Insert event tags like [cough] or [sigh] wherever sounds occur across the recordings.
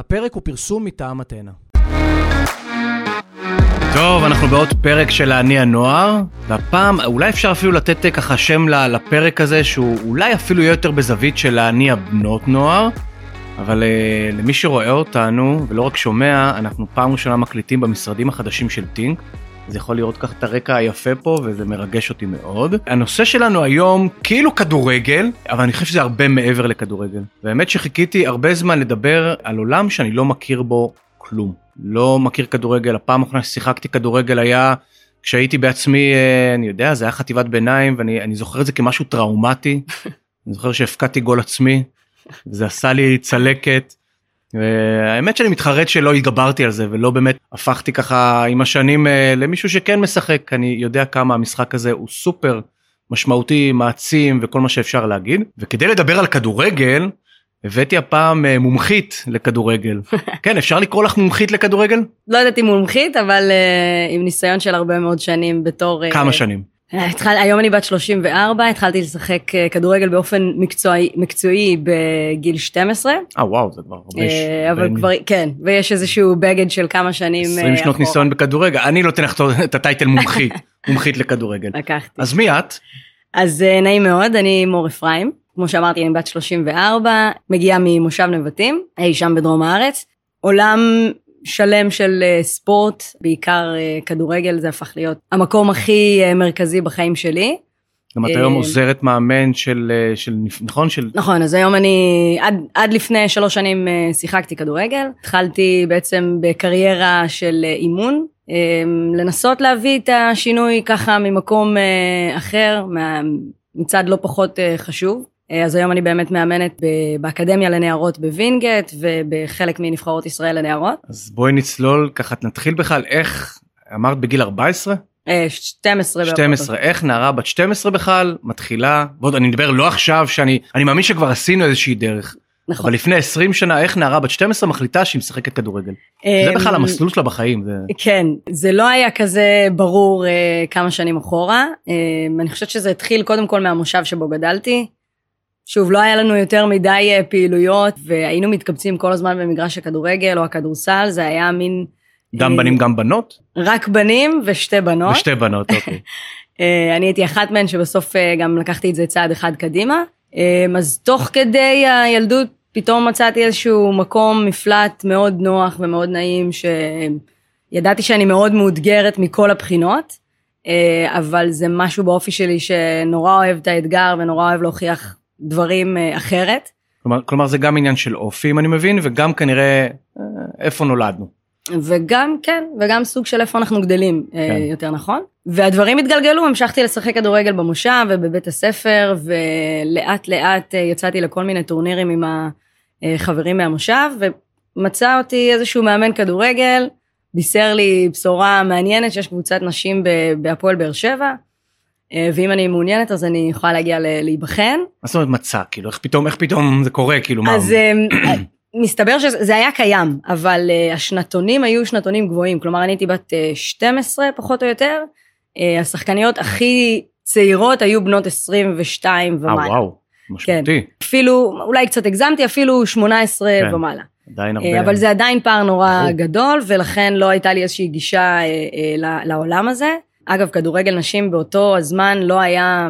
הפרק הוא פרסום מטעם אתנה. טוב, אנחנו בעוד פרק של האני הנוער, והפעם אולי אפשר אפילו לתת אה, ככה שם לפרק הזה, שהוא אולי אפילו יהיה יותר בזווית של האני הבנות נוער, אבל uh, למי שרואה אותנו, ולא רק שומע, אנחנו פעם ראשונה מקליטים במשרדים החדשים של טינק. זה יכול לראות ככה את הרקע היפה פה וזה מרגש אותי מאוד. הנושא שלנו היום כאילו כדורגל, אבל אני חושב שזה הרבה מעבר לכדורגל. והאמת שחיכיתי הרבה זמן לדבר על עולם שאני לא מכיר בו כלום. לא מכיר כדורגל, הפעם האחרונה ששיחקתי כדורגל היה כשהייתי בעצמי, אה, אני יודע, זה היה חטיבת ביניים ואני זוכר את זה כמשהו טראומטי. [laughs] אני זוכר שהפקדתי גול עצמי, זה עשה לי צלקת. האמת שאני מתחרט שלא התגברתי על זה ולא באמת הפכתי ככה עם השנים אה, למישהו שכן משחק. אני יודע כמה המשחק הזה הוא סופר משמעותי מעצים וכל מה שאפשר להגיד. וכדי לדבר על כדורגל הבאתי הפעם אה, מומחית לכדורגל. [laughs] כן אפשר לקרוא לך מומחית לכדורגל? לא יודעת אם מומחית אבל uh, עם ניסיון של הרבה מאוד שנים בתור כמה שנים התחל, היום אני בת 34, התחלתי לשחק אה, כדורגל באופן מקצועי, מקצועי בגיל 12. אה וואו, זה כבר הרבה ש... אה, אבל כבר, כן, ויש איזשהו בגד של כמה שנים 20 שנות אחורה. ניסיון בכדורגל, אני נותן לך את הטייטל מומחית, [laughs] מומחית לכדורגל. לקחתי. אז מי את? אז נעים מאוד, אני מור אפרים. כמו שאמרתי, אני בת 34, מגיעה ממושב נבטים, אי שם בדרום הארץ. עולם שלם של אה, ספורט, בעיקר אה, כדורגל, זה הפך להיות המקום הכי אה, מרכזי בחיים שלי. גם את היום עוזרת מאמן של, של, נכון? של... נכון, אז היום אני, עד, עד לפני שלוש שנים שיחקתי כדורגל. התחלתי בעצם בקריירה של אימון, לנסות להביא את השינוי ככה ממקום אחר, מצד לא פחות חשוב. אה, אז היום אני באמת מאמנת באקדמיה לנערות בווינגייט ובחלק מנבחרות ישראל לנערות. אז בואי נצלול ככה נתחיל בכלל איך אמרת בגיל 14? 12 12 איך נערה בת 12 בכלל מתחילה ועוד אני מדבר לא עכשיו שאני אני מאמין שכבר עשינו איזושהי דרך. נכון. אבל לפני 20 שנה איך נערה בת 12 מחליטה שהיא משחקת כדורגל. זה בכלל המסלול שלה בחיים. זה... כן זה לא היה כזה ברור uh, כמה שנים אחורה uh, אני חושבת שזה התחיל קודם כל מהמושב שבו גדלתי שוב, לא היה לנו יותר מדי אה, פעילויות, והיינו מתקבצים כל הזמן במגרש הכדורגל או הכדורסל, זה היה מין... גם בנים, גם בנות? רק בנים ושתי בנות. ושתי בנות, [laughs] אוקיי. אה, אני הייתי אחת מהן שבסוף אה, גם לקחתי את זה צעד אחד קדימה. אז תוך כדי הילדות פתאום מצאתי איזשהו מקום, מפלט מאוד נוח ומאוד נעים, שידעתי שאני מאוד מאותגרת מכל הבחינות, אבל זה משהו באופי שלי שנורא אוהב את האתגר ונורא אוהב להוכיח דברים אה, אחרת. כלומר, כלומר זה גם עניין של אופי אם אני מבין וגם כנראה אה, איפה נולדנו. וגם כן וגם סוג של איפה אנחנו גדלים אה, כן. יותר נכון והדברים התגלגלו המשכתי לשחק כדורגל במושב ובבית הספר ולאט לאט יצאתי לכל מיני טורנירים עם החברים מהמושב ומצא אותי איזשהו מאמן כדורגל בישר לי בשורה מעניינת שיש קבוצת נשים בהפועל באר שבע ואם אני מעוניינת אז אני יכולה להגיע להיבחן. מה זאת אומרת מצא כאילו איך פתאום איך פתאום זה קורה כאילו מה. אז אה, [clears throat] מסתבר שזה היה קיים אבל uh, השנתונים היו שנתונים גבוהים כלומר אני הייתי בת uh, 12 פחות או יותר השחקניות הכי צעירות היו בנות 22 ומעלה. אה וואו משמעותי. כן, אפילו אולי קצת הגזמתי אפילו 18 כן. ומעלה. עדיין הרבה. אבל זה עדיין פער נורא גדול ולכן לא הייתה לי איזושהי גישה לעולם הזה. אגב, כדורגל נשים באותו הזמן לא היה,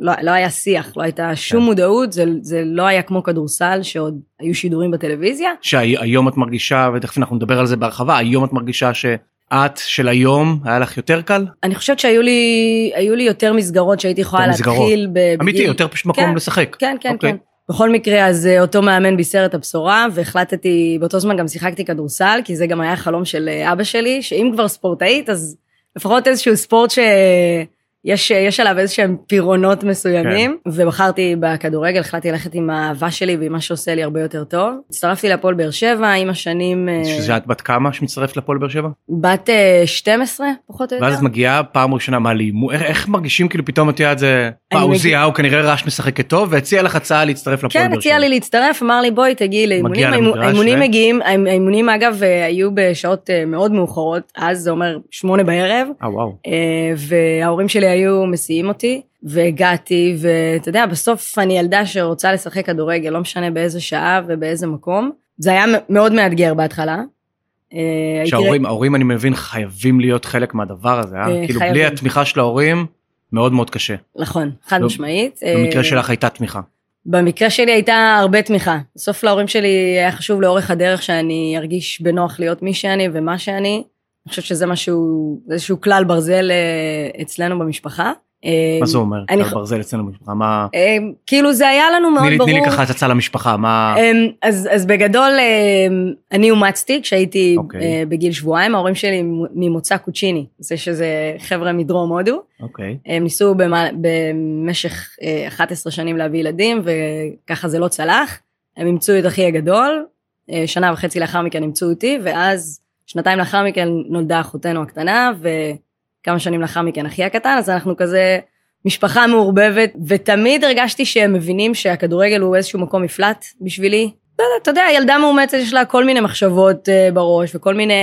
לא, לא היה שיח, לא הייתה שום כן. מודעות, זה, זה לא היה כמו כדורסל שעוד היו שידורים בטלוויזיה. שהיום את מרגישה, ותכף אנחנו נדבר על זה בהרחבה, היום את מרגישה שאת של היום היה לך יותר קל? אני חושבת שהיו לי, לי יותר מסגרות שהייתי יכולה להתחיל בגיל... אמיתי, יותר פשוט מקום כן, לשחק. כן, כן, okay. אוקיי. כן. בכל מקרה אז אה, אותו מאמן בישר את הבשורה והחלטתי באותו זמן גם שיחקתי כדורסל כי זה גם היה חלום של אה, אבא שלי שאם כבר ספורטאית אז לפחות איזשהו ספורט ש... יש, יש עליו איזה שהם פירונות מסוימים, כן. ובחרתי בכדורגל, החלטתי ללכת עם האהבה שלי ועם מה שעושה לי הרבה יותר טוב. הצטרפתי לפועל באר שבע עם השנים... אה, שזה את בת כמה שמצטרפת לפועל באר שבע? בת 12 אה, פחות או יותר. ואז את מגיעה פעם ראשונה מה לימו, איך, איך מרגישים כאילו פתאום את יודעת זה, עוזי הוא כנראה רעש משחקת טוב והציע לך הצעה להצטרף לפועל כן, באר שבע. כן, הציע לי להצטרף, אמר לי בואי תגיעי לאימונים, האימונים מגיעים, האימונים אגב אה, היו בשעות מאוד מאוחרות, אז זה אומר שמונה בערב. אה. וההורים שלי היו מסיעים אותי, והגעתי, ואתה יודע, בסוף אני ילדה שרוצה לשחק כדורגל, לא משנה באיזה שעה ובאיזה מקום. זה היה מאוד מאתגר בהתחלה. אה, שההורים, ההורים אני מבין חייבים להיות חלק מהדבר הזה, אה? אה, כאילו. בלי התמיכה של ההורים, מאוד מאוד קשה. נכון, חד לא- משמעית. במקרה אה, שלך הייתה תמיכה. במקרה שלי הייתה הרבה תמיכה. בסוף להורים שלי היה חשוב לאורך הדרך שאני ארגיש בנוח להיות מי שאני ומה שאני. אני חושבת שזה משהו, איזשהו כלל ברזל אה, אצלנו במשפחה. אה, מה זה אומר? אני ברזל אצלנו במשפחה, מה... אה, כאילו זה היה לנו מאוד ברור. תני לי ככה הצצה למשפחה, מה... אמ, אז, אז בגדול אני אומצתי כשהייתי אוקיי. אה, בגיל שבועיים, ההורים שלי ממוצא קוצ'יני, זה שזה חבר'ה מדרום הודו. אוקיי. הם ניסו במה- במשך אה, 11 שנים להביא ילדים וככה זה לא צלח. הם אימצו את אחי הגדול, שנה וחצי לאחר מכן אימצו אותי, ואז שנתיים לאחר מכן נולדה אחותנו הקטנה, וכמה שנים לאחר מכן אחי הקטן, אז אנחנו כזה משפחה מעורבבת, ותמיד הרגשתי שהם מבינים שהכדורגל הוא איזשהו מקום מפלט בשבילי. לא אתה יודע, ילדה מאומצת יש לה כל מיני מחשבות אה, בראש, וכל מיני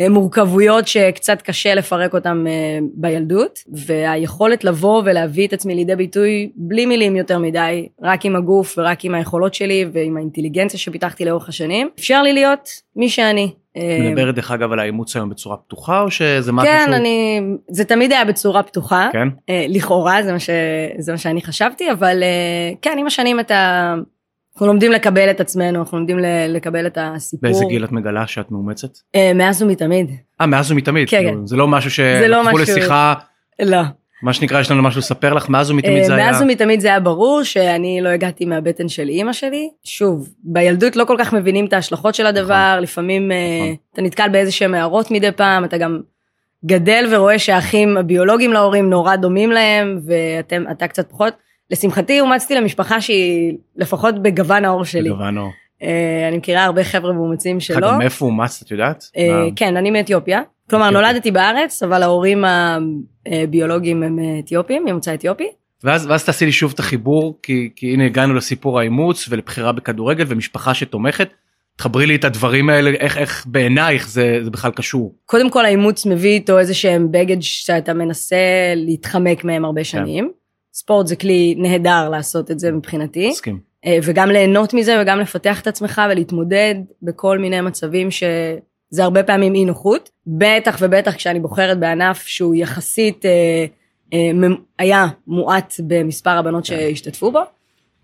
אה, מורכבויות שקצת קשה לפרק אותן אה, בילדות, והיכולת לבוא ולהביא את עצמי לידי ביטוי בלי מילים יותר מדי, רק עם הגוף ורק עם היכולות שלי ועם האינטליגנציה שפיתחתי לאורך השנים, אפשר לי להיות מי שאני. אה, מדברת דרך אגב על האימוץ היום בצורה פתוחה, או שזה משהו כן, שהוא... אני, זה תמיד היה בצורה פתוחה, כן? אה, לכאורה, זה מה, ש, זה מה שאני חשבתי, אבל אה, כן, עם השנים אתה, אנחנו לומדים לקבל את עצמנו, אנחנו לומדים לקבל את הסיפור. באיזה גיל את מגלה שאת מאומצת? אה, מאז ומתמיד. אה, מאז ומתמיד. כן, כאילו, זה לא משהו זה לא משהו- לשיחה, לא. מה שנקרא, יש לנו משהו לספר לך, מאז ומתמיד אה, זה היה... מאז ומתמיד זה היה ברור שאני לא הגעתי מהבטן של אימא שלי. שוב, בילדות לא כל כך מבינים את ההשלכות של הדבר, לפעמים אה, נכון. אתה נתקל באיזה שהם הערות מדי פעם, אתה גם גדל ורואה שהאחים הביולוגיים להורים נורא דומים להם, ואתה קצת פחות. לשמחתי אומצתי למשפחה שהיא לפחות בגוון העור שלי. גוונו. אה, אני מכירה הרבה חבר'ה מאומצים שלא. מאיפה אומצת, את יודעת? כן, אני מאתיופיה. כלומר, אתיופיה. נולדתי בארץ, אבל ההורים הביולוגיים הם אתיופים, ממוצא אתיופי. ואז, ואז תעשי לי שוב את החיבור, כי, כי הנה הגענו לסיפור האימוץ ולבחירה בכדורגל ומשפחה שתומכת. תחברי לי את הדברים האלה, איך, איך בעינייך זה, זה בכלל קשור. קודם כל האימוץ מביא איתו איזה שהם בגד שאתה מנסה להתחמק מהם הרבה שנים. ספורט זה כלי נהדר לעשות את זה מבחינתי, מסכים. אה, וגם ליהנות מזה וגם לפתח את עצמך ולהתמודד בכל מיני מצבים שזה הרבה פעמים אי נוחות. בטח ובטח כשאני בוחרת בענף שהוא יחסית אה, אה, היה מועט במספר הבנות כן. שהשתתפו בו.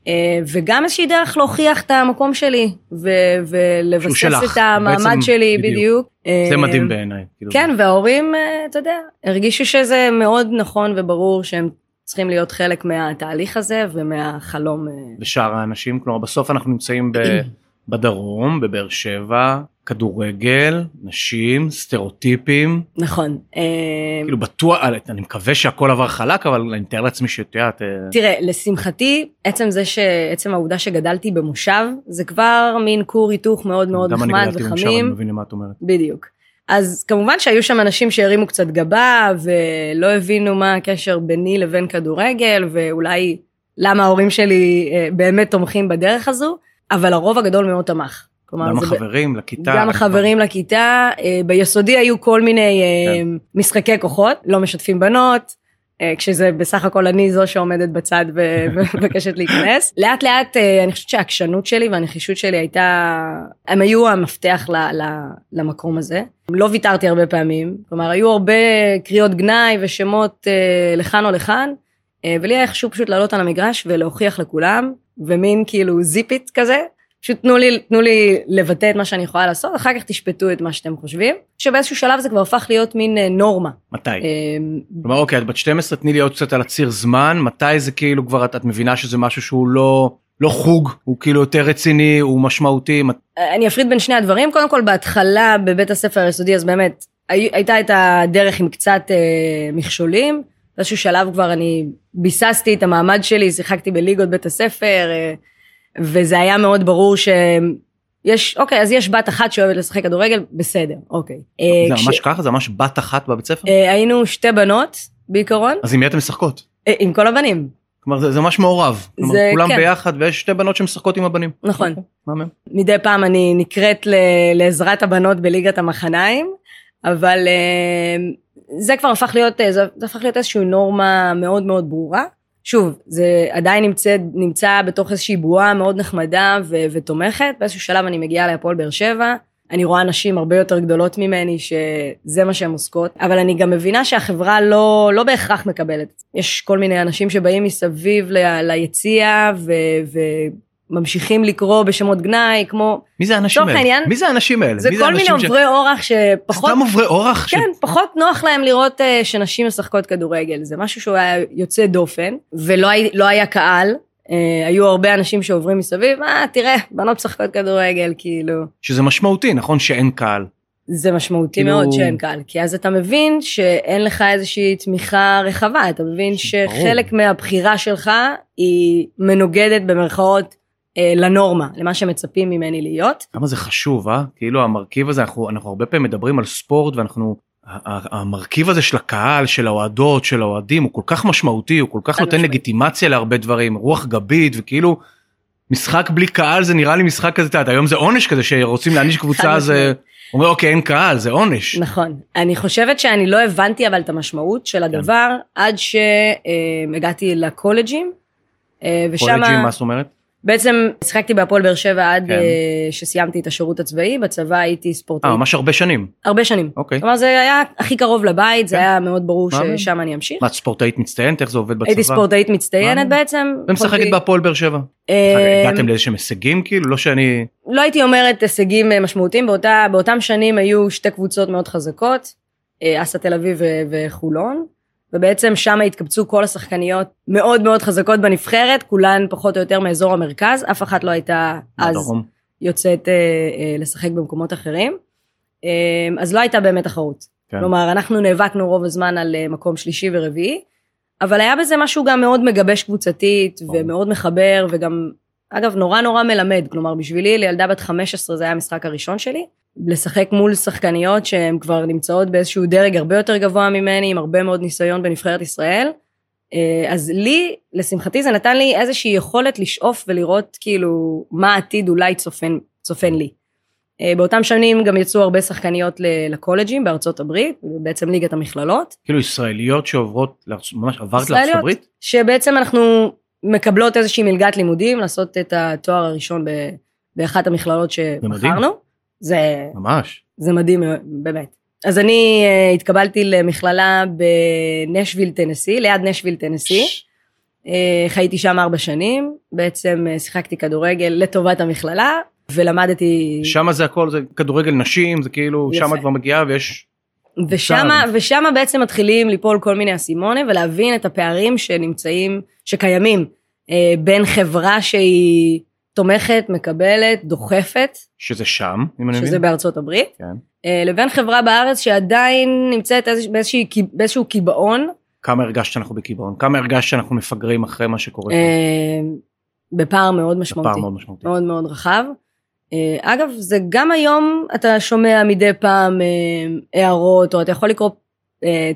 אה, וגם איזושהי דרך להוכיח את המקום שלי ו- ולבסס שלך, את המעמד שלי בדיוק. בדיוק. זה אה, מדהים בעיניי. כאילו. כן, וההורים, אה, אתה יודע, הרגישו שזה מאוד נכון וברור שהם צריכים להיות חלק מהתהליך הזה ומהחלום. אה, ושאר האנשים, כלומר בסוף אנחנו נמצאים ב, [clears throat] בדרום, בבאר שבע, כדורגל, נשים, סטריאוטיפים, נכון. אה, כאילו בטוח, אני מקווה שהכל עבר חלק, אבל אני מתאר לעצמי שאת יודעת, אה, תראה, לשמחתי, עצם זה ש... עצם העובדה שגדלתי במושב, זה כבר מין כור היתוך מאוד מאוד גם אני נחמד גדלתי במושב, אני וחמים. מבין למה את אומרת. בדיוק. אז כמובן שהיו שם אנשים שהרימו קצת גבה ולא הבינו מה הקשר ביני לבין כדורגל ואולי למה ההורים שלי אה, באמת תומכים בדרך הזו, אבל הרוב הגדול מאוד תמך. כלומר, גם זה ב- החברים לכיתה. גם החברים לכיתה, אה, ביסודי היו כל מיני אה, כן. משחקי כוחות, לא משתפים בנות, אה, כשזה בסך הכל אני זו שעומדת בצד [laughs] ומבקשת להיכנס. לאט לאט אני חושבת שהעקשנות שלי והנחישות שלי הייתה, הם היו המפתח ל- ל- למקום הזה. לא ויתרתי הרבה פעמים, כלומר היו הרבה קריאות גנאי ושמות לכאן או לכאן, ולי היה חשוב פשוט לעלות על המגרש ולהוכיח לכולם, ומין כאילו זיפית כזה, פשוט תנו לי, תנו לי לבטא את מה שאני יכולה לעשות, אחר כך תשפטו את מה שאתם חושבים, שבאיזשהו שלב זה כבר הפך להיות מין אה, נורמה. מתי? אה, כלומר אוקיי את בת 12 תני לי עוד קצת על הציר זמן מתי זה כאילו כבר את, את מבינה שזה משהו שהוא לא לא חוג הוא כאילו יותר רציני הוא משמעותי מת- אני אפריד בין שני הדברים, קודם כל בהתחלה בבית הספר היסודי, אז באמת הי- הייתה את הדרך עם קצת אה, מכשולים, באיזשהו שלב כבר אני ביססתי את המעמד שלי, שיחקתי בליגות בית הספר, אה, וזה היה מאוד ברור שיש, אוקיי, אז יש בת אחת שאוהבת לשחק כדורגל, בסדר, אוקיי. אה, זה כש- ממש ככה זה ממש בת אחת בבית ספר אה, היינו שתי בנות בעיקרון, אז עם מי אתן משחקות אה, עם כל הבנים, כלומר זה, זה ממש מעורב כלומר, זה- כולם כן. ביחד ויש שתי בנות שמשחקות עם הבנים נכון. אוקיי, מהמם. מדי פעם אני נקראת ל- לעזרת הבנות בליגת המחניים, אבל אה, זה כבר הפך להיות, אה, זה זה הפך להיות איזושהי נורמה מאוד מאוד ברורה. שוב, זה עדיין נמצא, נמצא בתוך איזושהי בועה מאוד נחמדה ו- ותומכת. באיזשהו שלב אני מגיעה להפועל באר שבע, אני רואה נשים הרבה יותר גדולות ממני, שזה מה שהן עוסקות, אבל אני גם מבינה שהחברה לא, לא בהכרח מקבלת. יש כל מיני אנשים שבאים מסביב ל- ליציע ו... ו- ממשיכים לקרוא בשמות גנאי, כמו... מי זה האנשים האלה? העניין, מי זה האנשים האלה? זה מי כל מיני האנשים ש- עוברי אורח שפחות... סתם עוברי אורח? ש- כן, פחות נוח להם לראות אה, שנשים משחקות כדורגל. זה משהו שהוא היה יוצא דופן, ולא לא היה קהל. אה, היו הרבה אנשים שעוברים מסביב, אה, תראה, בנות משחקות כדורגל, כאילו. שזה משמעותי, נכון שאין קהל. זה משמעותי כאילו- מאוד שאין קהל, כי אז אתה מבין שאין לך איזושהי תמיכה רחבה, אתה מבין ברור. שחלק מהבחירה שלך היא מנוגדת במרכאות לנורמה, למה שמצפים ממני להיות. כמה זה חשוב, אה? כאילו המרכיב הזה, אנחנו, אנחנו הרבה פעמים מדברים על ספורט ואנחנו... המרכיב הזה של הקהל, של האוהדות, של האוהדים, הוא כל כך משמעותי, הוא כל כך נותן משמעית. לגיטימציה להרבה דברים, רוח גבית, וכאילו, משחק בלי קהל זה נראה לי משחק כזה, את יודעת, היום זה עונש כזה שרוצים להעניש [laughs] קבוצה, זה... משמעית. אומר אוקיי, אין קהל, זה עונש. נכון. אני חושבת שאני לא הבנתי אבל את המשמעות של הדבר עד שהגעתי לקולג'ים, אה, ושם קולג'ים, מה זאת אומרת? בעצם שיחקתי בהפועל באר שבע עד כן. אה, שסיימתי את השירות הצבאי, בצבא הייתי אה, ספורטאית ממש הרבה שנים. הרבה שנים. אוקיי. כלומר זה היה הכי קרוב לבית, זה כן. היה מאוד ברור מאמין. ששם אני אמשיך. מה, את ספורטאית מצטיינת? איך זה עובד בצבא? הייתי ספורטאית מצטיינת מאמין. בעצם. ומשחקת בהפועל באר שבע. אה, הגעתם לאיזשהם הישגים כאילו? לא שאני... לא הייתי אומרת הישגים אה, משמעותיים, באותה, באותם שנים היו שתי קבוצות מאוד חזקות, אה, אסא תל אביב וחולון, ובעצם שם התקבצו כל השחקניות מאוד מאוד חזקות בנבחרת, כולן פחות או יותר מאזור המרכז, אף אחת לא הייתה אז מהדרום. יוצאת אה, אה, לשחק במקומות אחרים, אה, אז לא הייתה באמת תחרות. כן. כלומר, אנחנו נאבקנו רוב הזמן על אה, מקום שלישי ורביעי, אבל היה בזה משהו גם מאוד מגבש קבוצתית, ברור. ומאוד מחבר, וגם, אגב, נורא נורא מלמד. כלומר, בשבילי, לילדה בת 15 זה היה המשחק הראשון שלי. לשחק מול שחקניות שהן כבר נמצאות באיזשהו דרג הרבה יותר גבוה ממני, עם הרבה מאוד ניסיון בנבחרת ישראל. אה, אז לי, לשמחתי, זה נתן לי איזושהי יכולת לשאוף ולראות כאילו מה העתיד אולי צופן, צופן לי. אה, באותם שנים גם יצאו הרבה שחקניות לקולג'ים בארצות הברית, בעצם ליגת המכללות. כאילו ישראליות שעוברות, ממש עברת. לארצות הברית? שבעצם אנחנו מקבלות איזושהי מלגת לימודים, לעשות את התואר הראשון ב, באחת המכללות שבחרנו. זה, ממש. זה מדהים, באמת. אז אני uh, התקבלתי למכללה בנשוויל, טנסי, ליד נשוויל, טנסי. Uh, חייתי שם ארבע שנים, בעצם uh, שיחקתי כדורגל לטובת המכללה, ולמדתי... שם זה הכל, זה כדורגל נשים, זה כאילו. שם את כבר מגיעה ויש... ושמה. ושמה בעצם מתחילים ליפול כל מיני אסימונים ולהבין את הפערים שנמצאים, שקיימים בין חברה שהיא תומכת, מקבלת, דוחפת, שזה שם, אם אני מבין. שזה בארצות הברית, כן. אה, לבין חברה בארץ שעדיין נמצאת קי- באיזשהו קיבעון. כמה הרגשת שאנחנו בקיבעון? כמה הרגשת שאנחנו מפגרים אחרי מה שקורה? אה, בפער מאוד משמעותי. פער מאוד משמעותי. מאוד מאוד רחב. אה, אגב, זה גם היום אתה שומע מדי פעם הערות, או אתה יכול לקרוא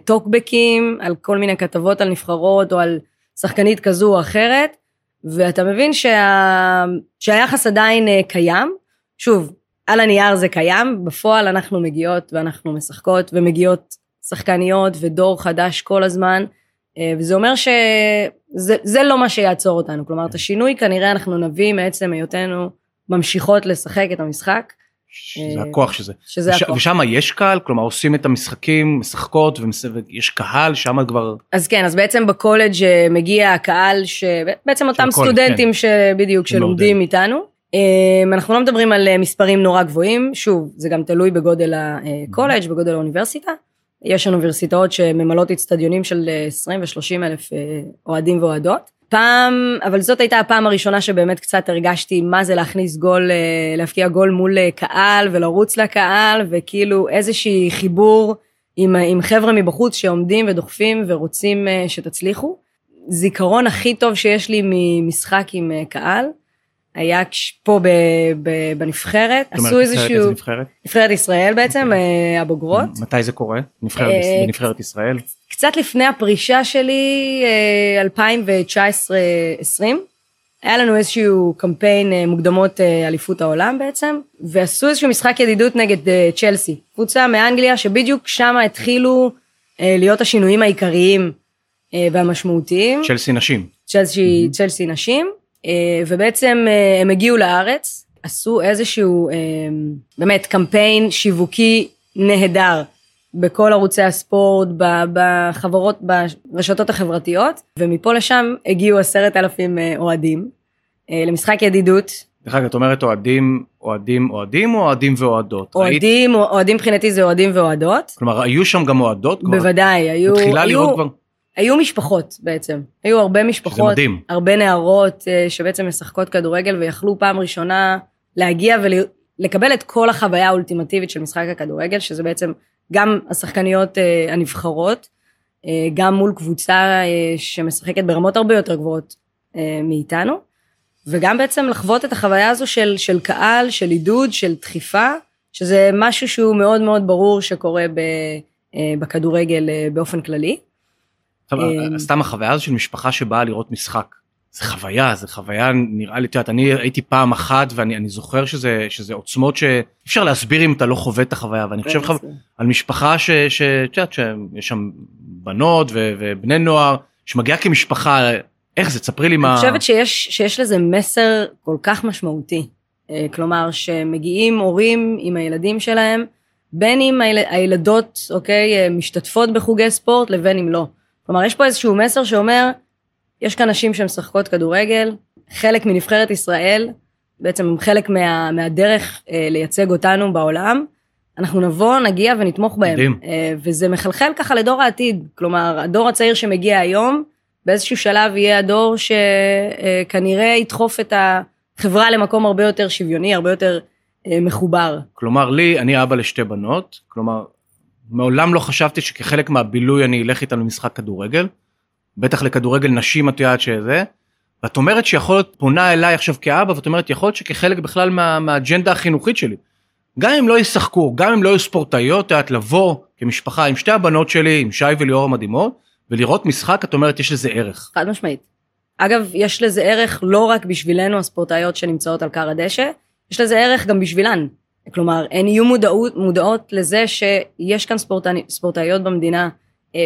טוקבקים על כל מיני כתבות על נבחרות, או על שחקנית כזו או אחרת, ואתה מבין שה... שהיחס עדיין אה, קיים. שוב, על הנייר זה קיים, בפועל אנחנו מגיעות ואנחנו משחקות, ומגיעות שחקניות ודור חדש כל הזמן, אה, וזה אומר שזה זה לא מה שיעצור אותנו. כלומר, את השינוי כנראה אנחנו נביא מעצם היותנו ממשיכות לשחק את המשחק, שזה אה, הכוח שזה. שזה וש- הכוח. ושם יש קהל? כלומר עושים את המשחקים, משחקות, ויש קהל, שם כבר... אז כן, אז בעצם בקולג' אה, מגיע הקהל, שבעצם אותם הקולג', סטודנטים שבדיוק, שלומדים לומדים. איתנו. אה, אנחנו לא מדברים על מספרים נורא גבוהים, שוב, זה גם תלוי בגודל הקולג', בגודל האוניברסיטה. יש אוניברסיטאות שממלאות אצטדיונים של אה, 20 ו-30 אלף אוהדים ואוהדות. פעם, אבל זאת הייתה הפעם הראשונה שבאמת קצת הרגשתי מה זה להכניס גול, אה, להבקיע גול מול אה, קהל ולרוץ לקהל, וכאילו איזשהי חיבור עם, עם חבר'ה מבחוץ שעומדים ודוחפים ורוצים אה, שתצליחו. זיכרון הכי טוב שיש לי ממשחק עם אה, קהל, היה פה ב, ב, בנבחרת, זאת אומרת, עשו איזשהו, איזה נבחרת? נבחרת ישראל בעצם, אה, הבוגרות. מתי זה קורה? נבחרת- אה, בנבחרת ישראל? קצת לפני הפרישה שלי, אה, 2019-2020, היה לנו איזשהו קמפיין אה, מוקדמות אה, אליפות העולם בעצם, ועשו איזשהו משחק ידידות נגד אה, צ'לסי, קבוצה מאנגליה שבדיוק שם התחילו אה, להיות השינויים העיקריים אה, והמשמעותיים. צ'לסי נשים. צ'לסי, Mhm. צ'לסי נשים, אה, ובעצם אה, הם הגיעו לארץ, עשו איזשהו אה, באמת קמפיין שיווקי נהדר בכל ערוצי הספורט, בחברות, ברשתות החברתיות, ומפה לשם הגיעו עשרת אלפים אה, אוהדים אה, למשחק ידידות. דרך אגב, את אומרת אוהדים, אוהדים, אוהדים או אוהדים ואוהדות? ראית? אוהדים, אוהדים מבחינתי זה אוהדים ואוהדות. כלומר, היו שם גם אוהדות? בוודאי, היו, היו, לראות כבר, היו משפחות בעצם, היו הרבה משפחות. הרבה נערות אה, שבעצם משחקות כדורגל ויכלו פעם ראשונה להגיע ולקבל את כל החוויה האולטימטיבית של משחק הכדורגל, שזה בעצם גם השחקניות אה, הנבחרות, אה, גם מול קבוצה אה, שמשחקת ברמות הרבה יותר גבוהות מאיתנו, וגם בעצם לחוות את החוויה הזו של, של קהל, של עידוד, של דחיפה, שזה משהו שהוא מאוד מאוד ברור שקורה ב, בכדורגל באופן כללי. סתם החוויה הזו של משפחה שבאה לראות משחק. זה חוויה, זה חוויה, נראה לי, את יודעת, אני הייתי פעם אחת ואני אני זוכר שזה, שזה עוצמות שאי אפשר להסביר אם אתה לא חווה את החוויה, ואני חושב חו- על משפחה ש- ש- את יודעת, שיש שם בנות ו- ובני נוער, שמגיעה כמשפחה, איך זה? תספרי לי מה... אני חושבת שיש, שיש לזה מסר כל כך משמעותי. אה, כלומר, שמגיעים הורים עם הילדים שלהם, בין אם היל, הילדות, אוקיי, אה, משתתפות בחוגי ספורט לבין אם לא. כלומר, יש פה איזשהו מסר שאומר, יש כאן נשים שמשחקות כדורגל, חלק מנבחרת ישראל, בעצם הם חלק מה, מהדרך אה, לייצג אותנו בעולם. אנחנו נבוא, נגיע ונתמוך בהם. מדהים. אה, וזה מחלחל ככה לדור העתיד. כלומר, הדור הצעיר שמגיע היום, באיזשהו שלב יהיה הדור שכנראה ידחוף את החברה למקום הרבה יותר שוויוני, הרבה יותר אה, מחובר. כלומר, לי, אני אבא לשתי בנות, כלומר, מעולם לא חשבתי שכחלק מהבילוי אני אלך איתן למשחק כדורגל, בטח לכדורגל נשים את יודעת שזה, ואת אומרת שיכול להיות, פונה אליי עכשיו כאבא, ואת אומרת, יכול להיות שכחלק בכלל מה, מהאג'נדה החינוכית שלי. גם אם לא ישחקו, גם אם לא יהיו ספורטאיות, את לבוא כמשפחה עם שתי הבנות שלי, עם שי וליאור המדהימות, ולראות משחק, את אומרת, יש לזה ערך. חד משמעית. אגב, יש לזה ערך לא רק בשבילנו הספורטאיות שנמצאות על כר הדשא, יש לזה ערך גם בשבילן. כלומר, הן יהיו מודעות, מודעות לזה שיש כאן ספורטאיות במדינה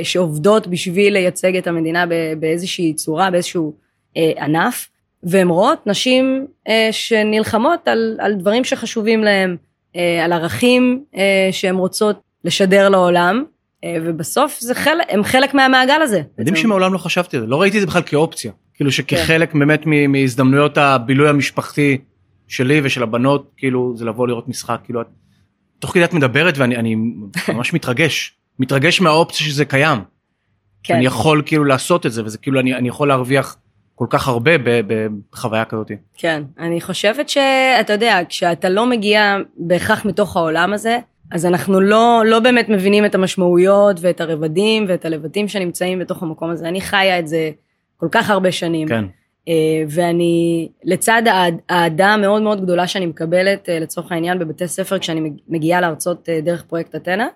שעובדות בשביל לייצג את המדינה באיזושהי צורה, באיזשהו אה, ענף, והן רואות נשים אה, שנלחמות על, על דברים שחשובים להן, אה, על ערכים אה, שהן רוצות לשדר לעולם, אה, ובסוף זה חלק, הם חלק מהמעגל הזה. יודעים. שמעולם לא חשבתי על זה, לא ראיתי את זה בכלל כאופציה. כאילו שכחלק באמת מ- מהזדמנויות הבילוי המשפחתי שלי ושל הבנות, כאילו זה לבוא לראות משחק, כאילו את... תוך כדי את מדברת ואני אני ממש מתרגש, מתרגש מהאופציה שזה קיים. כן. אני יכול כאילו לעשות את זה וזה כאילו אני, אני יכול להרוויח כל כך הרבה בחוויה כזאת. כן, אני חושבת שאתה יודע, כשאתה לא מגיע בהכרח מתוך העולם הזה, אז אנחנו לא, לא באמת מבינים את המשמעויות ואת הרבדים ואת הלבטים שנמצאים בתוך המקום הזה. אני חיה את זה כל כך הרבה שנים. כן. אה, ואני, לצד האהד- האהדה המאוד מאוד גדולה שאני מקבלת, אה, לצורך העניין, בבתי ספר, כשאני מג- מגיעה להרצות אה, דרך פרויקט אתנה,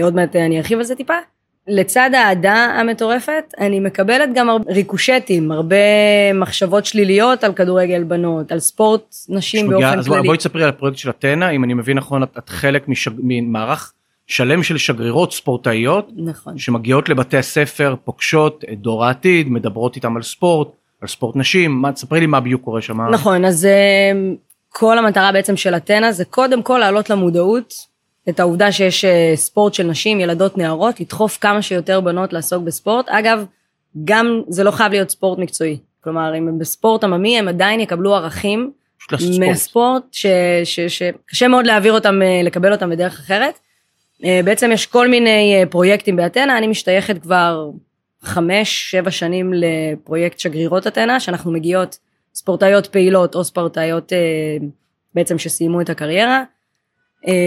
עוד מעט אה, אני ארחיב על זה טיפה, לצד האהדה המטורפת, אני מקבלת גם הרבה ריקושטים, הרבה מחשבות שליליות על כדורגל בנות, על ספורט נשים שמגיעה- באופן אז כללי. בואי תספרי על הפרויקט של אתנה, אם אני מבין נכון את, את חלק משג, ממערך שלם של שגרירות ספורטאיות נכון. שמגיעות לבתי הספר, פוגשות את דור העתיד, מדברות איתם על ספורט, על ספורט נשים, מה, תספרי לי מה בדיוק קורה שם. נכון, אז אה, כל המטרה בעצם של אתנה זה קודם כל להעלות למודעות את העובדה שיש אה, ספורט של נשים, ילדות, נערות, לדחוף כמה שיותר בנות לעסוק בספורט. אגב, גם זה לא חייב להיות ספורט מקצועי. כלומר, אם הם בספורט עממי, הם עדיין יקבלו ערכים. מהספורט שקשה מאוד להעביר אותם, אה, לקבל אותם בדרך אחרת. אה, בעצם יש כל מיני פרויקטים באתנה, אני משתייכת כבר חמש, שבע שנים לפרויקט שגרירות אתנה, שאנחנו מגיעות ספורטאיות פעילות או ספורטאיות בעצם שסיימו את הקריירה,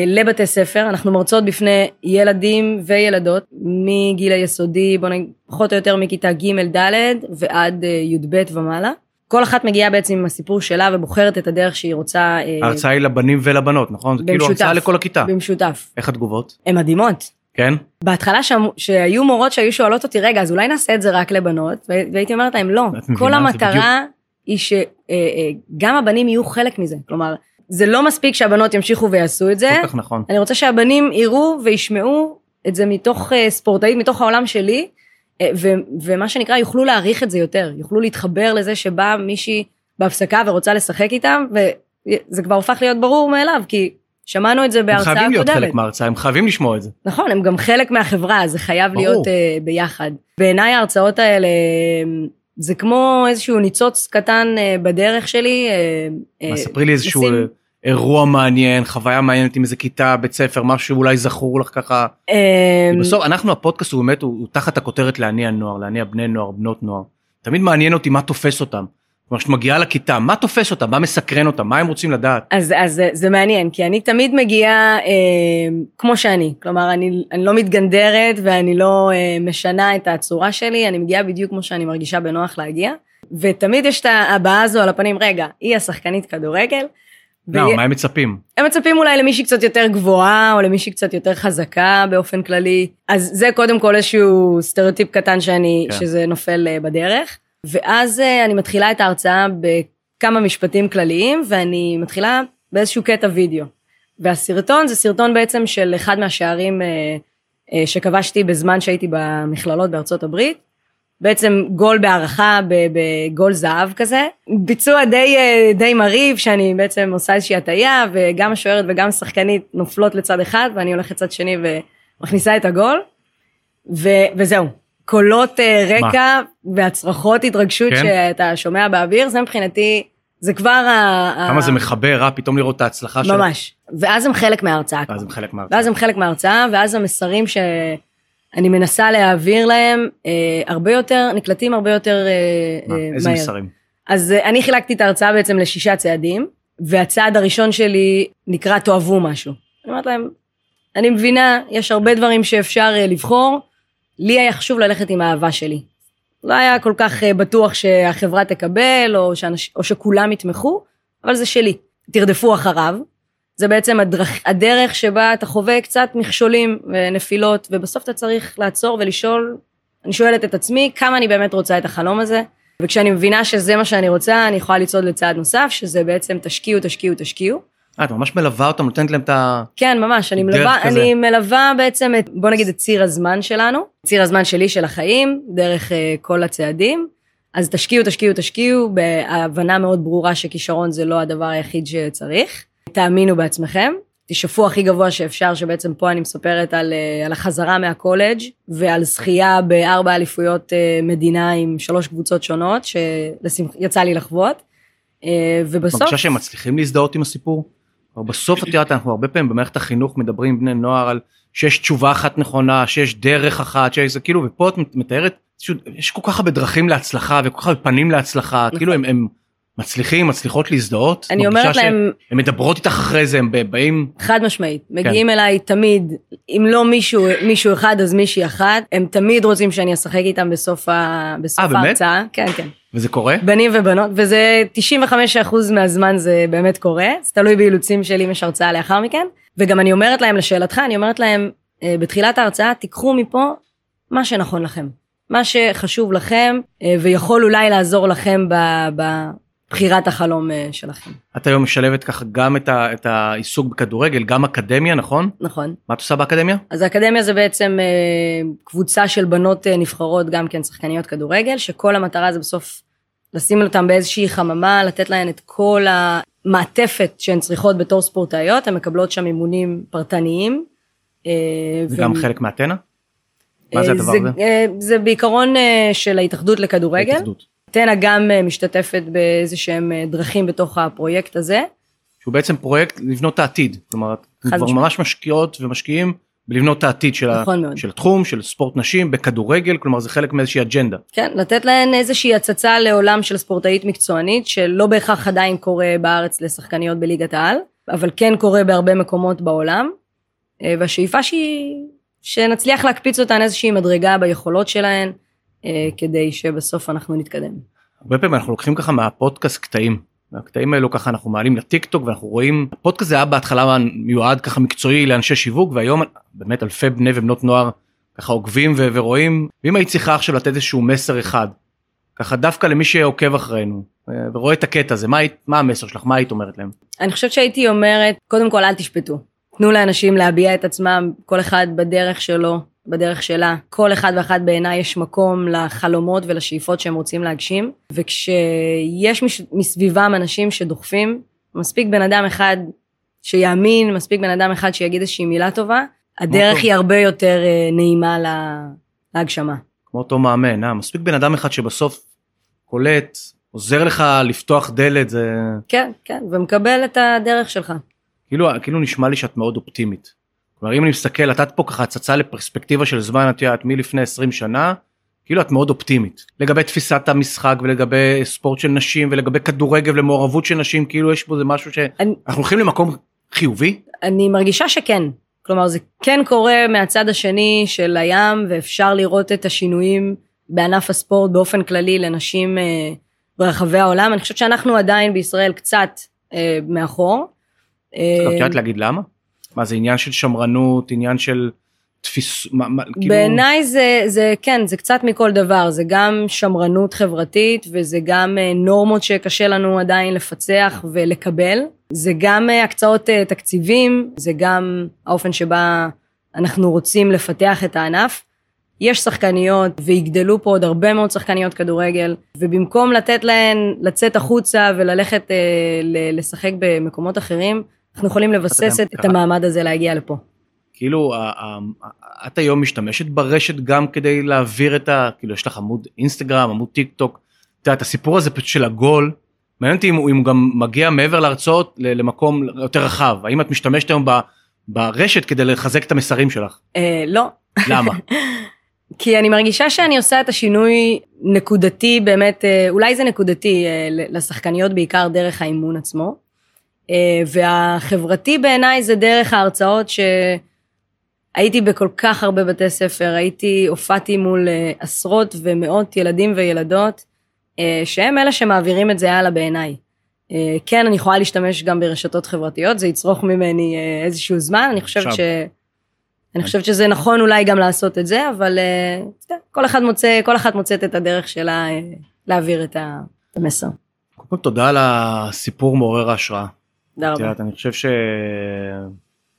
לבתי ספר, אנחנו מרצות בפני ילדים וילדות מגיל היסודי, בוא נגיד, פחות או יותר מכיתה ג' ד' ועד אה, י"ב ומעלה. כל אחת מגיעה בעצם עם הסיפור שלה ובוחרת את הדרך שהיא רוצה אה, ההרצאה היא לבנים ולבנות, נכון? כאילו במשותף. הרצאה לכל הכיתה. במשותף. איך התגובות? הן מדהימות. כן? בהתחלה שם, שהיו מורות שהיו שואלות אותי, רגע, אז אולי נעשה את זה רק לבנות? וה- והייתי אומרת להם, לא. כל המטרה היא שגם הבנים יהיו חלק מזה. כלומר, זה לא מספיק שהבנות ימשיכו ויעשו את זה, כל כך נכון. אני רוצה שהבנים יראו וישמעו את זה מתוך אה, ספורטאית, מתוך העולם שלי, אה, ו, ומה שנקרא, יוכלו להעריך את זה יותר, יוכלו להתחבר לזה שבאה מישהי בהפסקה ורוצה לשחק איתם, וזה כבר הופך להיות ברור מאליו, כי שמענו את זה בהרצאה הם קודמת. חייבים להיות חלק מההרצאה, הם חייבים לשמוע את זה. נכון, הם גם חלק מהחברה, זה חייב ברור. להיות uh, ביחד. בעיניי ההרצאות האלה, זה כמו איזשהו ניצוץ קטן uh, בדרך שלי. Uh, מה, ספרי לי איזשהו לשים- אה, אירוע מעניין, חוויה מעניינת עם איזה כיתה, בית ספר, משהו שאולי זכור לך ככה. אה, בסוף אנחנו הפודקאסט הוא באמת הוא, הוא תחת הכותרת להניע נוער להניע בני נוער בנות נוער. תמיד מעניין אותי מה תופס אותם. כלומר כשאת מגיעה לכיתה מה תופס אותם מה מסקרן אותם מה הם רוצים לדעת. אז, אז זה- מעניין, כי אני תמיד מגיעה אה, כמו שאני. כלומר, אני, אני לא מתגנדרת ואני לא אה, משנה את הצורה שלי, אני מגיעה בדיוק כמו שאני מרגישה בנוח להגיע. ותמיד יש את ההבעה הזו על הפנים, רגע, היא השחקנית כדורגל. לא, והיא- מה הם מצפים? הם מצפים אולי למישהי קצת יותר גבוהה, או למישהי קצת יותר חזקה באופן כללי. אז זה קודם כל איזשהו סטריאוטיפ קטן שאני, כן. שזה נופל אה, בדרך. ואז אה, אני מתחילה את ההרצאה בכמה משפטים כלליים, ואני מתחילה באיזשהו קטע וידאו. והסרטון זה סרטון בעצם של אחד מהשערים אה, אה, שכבשתי בזמן שהייתי במכללות בארצות הברית. בעצם גול בהערכה, בגול זהב כזה. ביצוע די, די מרהיב, שאני בעצם עושה איזושהי הטעיה, וגם השוערת וגם השחקנית נופלות לצד אחד, ואני הולכת לצד שני ומכניסה את הגול. ו, וזהו. קולות אה, רקע והצרחות התרגשות כן? שאתה שומע באוויר, זה מבחינתי, זה כבר ה... כמה ה- זה מחבר אה פתאום לראות את ההצלחה שלהם. ממש. ואז הם חלק מההרצאה. ואז הם חלק מההרצאה. ואז הם חלק מההרצאה, ואז המסרים שאני מנסה להעביר להם, אה, הרבה יותר, נקלטים הרבה יותר אה, מה, אה, איזה מהר. מסרים? אז אה, אני חילקתי את ההרצאה בעצם לשישה צעדים, והצעד הראשון שלי נקרא תאהבו משהו. אני אומרת להם, אני מבינה, יש הרבה דברים שאפשר אה, לבחור, לי היה חשוב ללכת עם האהבה שלי. לא היה כל כך אה, בטוח שהחברה תקבל, או, שאנש, או שכולם יתמכו, אבל זה שלי. תרדפו אחריו. זה בעצם הדרך, הדרך שבה אתה חווה קצת מכשולים ונפילות, ובסוף אתה צריך לעצור ולשאול, אני שואלת את עצמי, כמה אני באמת רוצה את החלום הזה, וכשאני מבינה שזה מה שאני רוצה, אני יכולה לצעוד לצעד נוסף, שזה בעצם תשקיעו, תשקיעו, תשקיעו. אה, את ממש מלווה אותם נותנת להם את ה... כן, ממש, אני מלווה, כזה. אני מלווה בעצם את, בוא נגיד, את ציר הזמן שלנו, ציר הזמן שלי, של החיים, דרך uh, כל הצעדים. אז תשקיעו, תשקיעו, תשקיעו, בהבנה מאוד ברורה שכישרון זה לא הדבר היחיד שצריך. תאמינו בעצמכם, תשאפו הכי גבוה שאפשר, שבעצם פה אני מספרת על, אה, על החזרה מהקולג' ועל זכייה בארבע אליפויות אה, מדינה עם שלוש קבוצות שונות, שיצא לי לחוות. ובסוף... מרגישה שהם מצליחים להזדהות עם הסיפור? אבל בסוף את יודעת אנחנו הרבה פעמים במערכת החינוך מדברים עם בני נוער על שיש תשובה אחת נכונה שיש דרך אחת שיש זה כאילו ופה את מתארת יש כל כך הרבה דרכים להצלחה וכל כך הרבה פנים להצלחה נכון. כאילו הם, הם מצליחים מצליחות להזדהות. אני אומרת להם, שהן מדברות איתך אחרי זה הם באים חד משמעית. כן. מגיעים אליי תמיד, אם לא מישהו, מישהו אחד אז מישהי אחת, הם תמיד רוצים שאני אשחק איתם בסוף, ה, בסוף אה, באמת? ההרצאה. כן, כן. וזה קורה. בנים ובנות, וזה 95% מהזמן זה באמת קורה, זה תלוי באילוצים שלי אם יש הרצאה לאחר מכן. וגם אני אומרת להם, לשאלתך, אני אומרת להם, אה, בתחילת ההרצאה, תיקחו מפה מה שנכון לכם. מה שחשוב לכם, אה, ויכול אולי לעזור לכם ב- בבחירת החלום אה, שלכם. את היום משלבת ככה גם את, ה, את העיסוק בכדורגל גם אקדמיה נכון? נכון. מה את עושה באקדמיה? אז האקדמיה זה בעצם אה, קבוצה של בנות אה, נבחרות, גם כן שחקניות כדורגל, שכל המטרה זה בסוף לשים אותן באיזושהי חממה, לתת להן את כל המעטפת שהן צריכות בתור ספורטאיות, הן מקבלות שם אימונים פרטניים. זה ו- גם חלק מהתנא? מה זה הדבר הזה? אה, זה בעיקרון של ההתאחדות לכדורגל. ההתאחדות. טנא גם אה, משתתפת באיזה שהם אה, דרכים בתוך הפרויקט הזה. שהוא בעצם פרויקט לבנות את העתיד כלומר אתם כבר. ממש משקיעות ומשקיעים בלבנות את העתיד של, ה, נכון מאוד. של התחום של ספורט נשים בכדורגל כלומר זה חלק מאיזושהי אג'נדה. כן, לתת להן איזושהי הצצה לעולם של ספורטאית מקצוענית, שלא בהכרח עדיין קורה בארץ לשחקניות בליגת העל, אבל כן קורה בהרבה מקומות בעולם. אה, והשאיפה שהיא, שנצליח להקפיץ אותן איזושהי מדרגה ביכולות שלהן, כדי שבסוף אנחנו נתקדם. הרבה פעמים אנחנו לוקחים ככה מהפודקאסט קטעים. הקטעים האלו ככה אנחנו מעלים לטיק טוק ואנחנו רואים הפודקאסט זה היה בהתחלה מיועד ככה מקצועי לאנשי שיווק והיום באמת אלפי בני ובנות נוער ככה עוקבים ו- ורואים ואם היית צריכה עכשיו לתת איזשהו מסר אחד ככה דווקא למי שעוקב אחרינו אה, ורואה את הקטע הזה מה, היית- מה המסר שלך מה היית אומרת להם. אני חושבת שהייתי אומרת, קודם כל אל תשפטו. תנו לאנשים להביע את עצמם, כל אחד בדרך שלו, בדרך שלה. כל אחד ואחת בעיניי יש מקום לחלומות ולשאיפות שהם רוצים להגשים, וכשיש מש- מסביבם אנשים שדוחפים, מספיק בן אדם אחד שיאמין, מספיק בן אדם אחד שיגיד איזושהי מילה טובה, הדרך. היא הרבה יותר אה, נעימה לה- להגשמה. כמו אותו מאמן, אה? מספיק בן אדם אחד שבסוף קולט, עוזר לך לפתוח דלת, זה כן, כן, ומקבל את הדרך שלך. כאילו, כאילו נשמע לי שאת מאוד אופטימית. כלומר אם אני מסתכל, נתת פה ככה הצצה לפרספקטיבה של זמן, את יודעת, מלפני 20 שנה, כאילו את מאוד אופטימית. לגבי תפיסת המשחק ולגבי ספורט של נשים ולגבי כדורגל ומעורבות של נשים, כאילו יש פה זה משהו שאנחנו הולכים למקום חיובי. אני מרגישה שכן. כלומר, זה כן קורה מהצד השני של הים, ואפשר לראות את השינויים בענף הספורט באופן כללי לנשים אה, ברחבי העולם. אני חושבת שאנחנו עדיין בישראל קצת אה, מאחור. אה, את יודעת להגיד למה? מה זה עניין של שמרנות, עניין של תפיס... כאילו... בעיניי זה, זה כן, זה קצת מכל דבר, זה גם שמרנות חברתית וזה גם אה, נורמות שקשה לנו עדיין לפצח ולקבל, זה גם אה, הקצאות אה, תקציבים, זה גם האופן שבה אנחנו רוצים לפתח את הענף. יש שחקניות ויגדלו פה עוד הרבה מאוד שחקניות כדורגל, ובמקום לתת להן לצאת החוצה וללכת אה, לשחק במקומות אחרים, אנחנו יכולים לבסס את, את המעמד הזה להגיע לפה. כאילו את היום משתמשת ברשת גם כדי להעביר את ה... כאילו יש לך עמוד אינסטגרם, עמוד טיק טוק. את יודעת הסיפור הזה של הגול, מעניין אותי אם הוא אם הוא גם מגיע מעבר להרצאות למקום יותר רחב. האם את משתמשת היום ב- ברשת כדי לחזק את המסרים שלך? אה, לא, למה? [laughs] כי אני מרגישה שאני עושה את השינוי נקודתי באמת, אה, אולי זה נקודתי אה, לשחקניות בעיקר דרך האימון עצמו. אה, והחברתי בעיניי זה דרך ההרצאות שהייתי בכל כך הרבה בתי ספר, הייתי, הופעתי מול אה, עשרות ומאות ילדים וילדות, אה, שהם אלה שמעבירים את זה הלאה בעיניי. כן, אני יכולה להשתמש גם ברשתות חברתיות, זה יצרוך ממני איזשהו זמן, אני חושבת עכשיו. ש... אני חושבת שזה נכון אולי גם לעשות את זה, אבל כל אחד מוצא, כל אחת מוצאת את הדרך שלה להעביר את המסר. קודם כל תודה על הסיפור מעורר ההשראה. תודה רבה. אני חושב ש...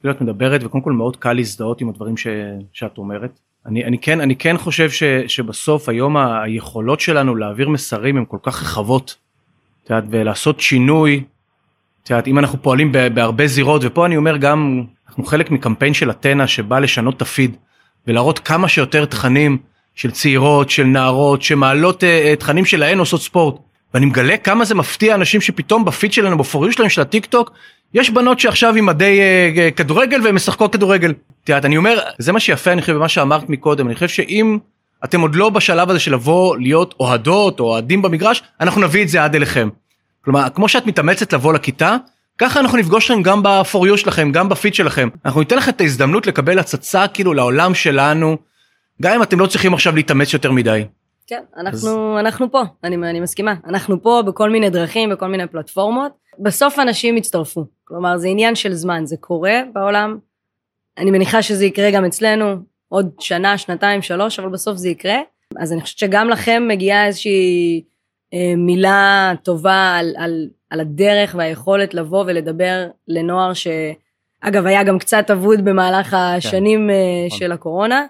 כאילו את מדברת וקודם כל מאוד קל להזדהות עם הדברים ש... שאת אומרת. אני, אני כן אני כן חושב ש, שבסוף היום ה- היכולות שלנו להעביר מסרים הן כל כך רחבות. את יודעת, ולעשות שינוי. את יודעת, אם אנחנו פועלים ב- בהרבה זירות ופה אני אומר גם אנחנו חלק מקמפיין של אתנה שבא לשנות את הפיד ולהראות כמה שיותר תכנים של צעירות של נערות שמעלות אה, תכנים שלהן עושות ספורט. ואני מגלה כמה זה מפתיע אנשים שפתאום בפיד שלנו בפוריו שלהם של הטיק טוק יש בנות שעכשיו עם מדי אה, אה, כדורגל והן משחקות כדורגל. את יודעת, אני אומר זה מה שיפה אני חושב במה שאמרת מקודם אני חושב שאם אתם עוד לא בשלב הזה של לבוא להיות אוהדות או אוהדים במגרש אנחנו נביא את זה עד אליכם. כלומר כמו שאת מתאמצת לבוא לכיתה ככה אנחנו נפגוש אתכם גם בפוריו שלכם גם בפיד שלכם אנחנו ניתן לכם את ההזדמנות לקבל הצצה כאילו לעולם שלנו גם אם אתם לא צריכים עכשיו להתאמץ יותר מדי. כן, אנחנו, אנחנו פה, אני, אני מסכימה. אנחנו פה בכל מיני דרכים, בכל מיני פלטפורמות. בסוף אנשים יצטרפו. כלומר, זה עניין של זמן, זה קורה בעולם. אני מניחה שזה יקרה גם אצלנו עוד שנה, שנתיים, שלוש, אבל בסוף זה יקרה. אז אני חושבת שגם לכם מגיעה איזושהי אה, מילה טובה על, על, על הדרך והיכולת לבוא ולדבר לנוער ש... אגב, היה גם קצת אבוד במהלך השנים אה, נכון. של הקורונה,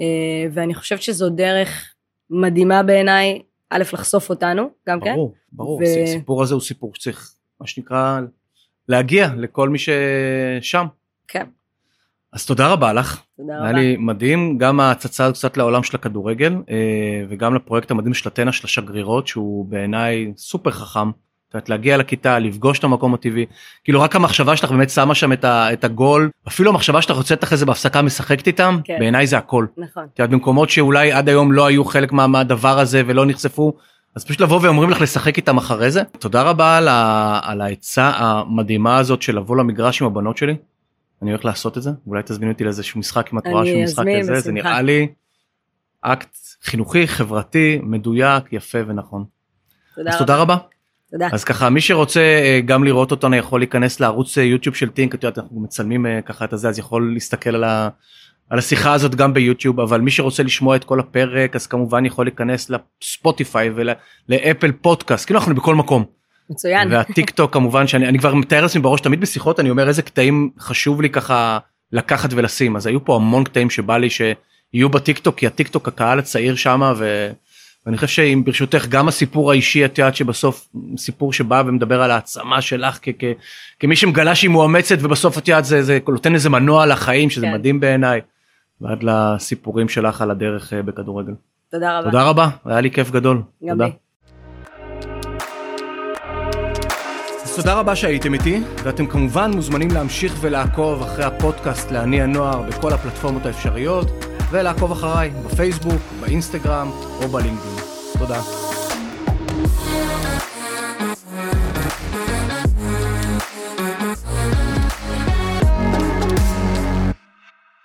אה, ואני חושבת שזו דרך מדהימה בעיניי, א', לחשוף אותנו, גם כן. ברור, ברור, ו- הסיפור הזה הוא סיפור שצריך, מה שנקרא, להגיע לכל מי ששם. כן, אז תודה רבה לך, תודה היה רבה. לי מדהים, גם ההצצה קצת לעולם של הכדורגל, אה, וגם לפרויקט המדהים של אתנה של השגרירות, שהוא בעיניי סופר חכם. את יודעת, להגיע לכיתה, לפגוש את המקום הטבעי, כאילו רק המחשבה שלך באמת שמה שם את, ה, את הגול, אפילו המחשבה שלך יוצאת אחרי זה בהפסקה משחקת איתם, כן. בעיניי זה הכל. נכון. את יודעת, במקומות שאולי עד היום לא היו חלק מה, מהדבר הזה ולא נחשפו, אז פשוט לבוא ואומרים לך לשחק איתם אחרי זה. תודה רבה על, ה, על העצה המדהימה הזאת של לבוא למגרש עם הבנות שלי. אני הולך לעשות את זה, אולי תזמיני אותי לאיזשהו משחק אם את רואה אני שהוא משחק כזה, זה. נראה לי אקט חינוכי, חברתי, מדויק, יפה ונכון. תודה אז רבה. תודה רבה. תודה. אז ככה מי שרוצה אה, גם לראות אותנו יכול להיכנס לערוץ אה, יוטיוב של טינק, את יודעת אנחנו מצלמים אה, ככה את הזה אז יכול להסתכל על, ה, על השיחה הזאת גם ביוטיוב. אבל מי שרוצה לשמוע את כל הפרק אז כמובן יכול להיכנס לספוטיפיי ולאפל פודקאסט. כאילו אנחנו בכל מקום. מצוין. והטיק טוק כמובן שאני אני כבר מתאר לעצמי בראש תמיד בשיחות אני אומר איזה קטעים חשוב לי ככה לקחת ולשים. אז היו פה המון קטעים שבא לי יהיו בטיקטוק, כי הטיקטוק הקהל הצעיר שמה, ו... ואני חושב שאם ברשותך גם הסיפור האישי, את יודעת שבסוף סיפור שבא ומדבר על העצמה שלך כ- כ- כמי שמגלה שהיא מאומצת ובסוף את יודעת זה, זה נותן איזה מנוע לחיים שזה כן. מדהים בעיניי. ועד לסיפורים שלך על הדרך אה, בכדורגל. תודה רבה. תודה רבה, היה לי כיף גדול. גם תודה. לי. אז תודה רבה שהייתם איתי, ואתם כמובן מוזמנים להמשיך ולעקוב אחרי הפודקאסט לעני הנוער בכל הפלטפורמות האפשריות, ולעקוב אחריי בפייסבוק, באינסטגרם או בלינקדאין. תודה.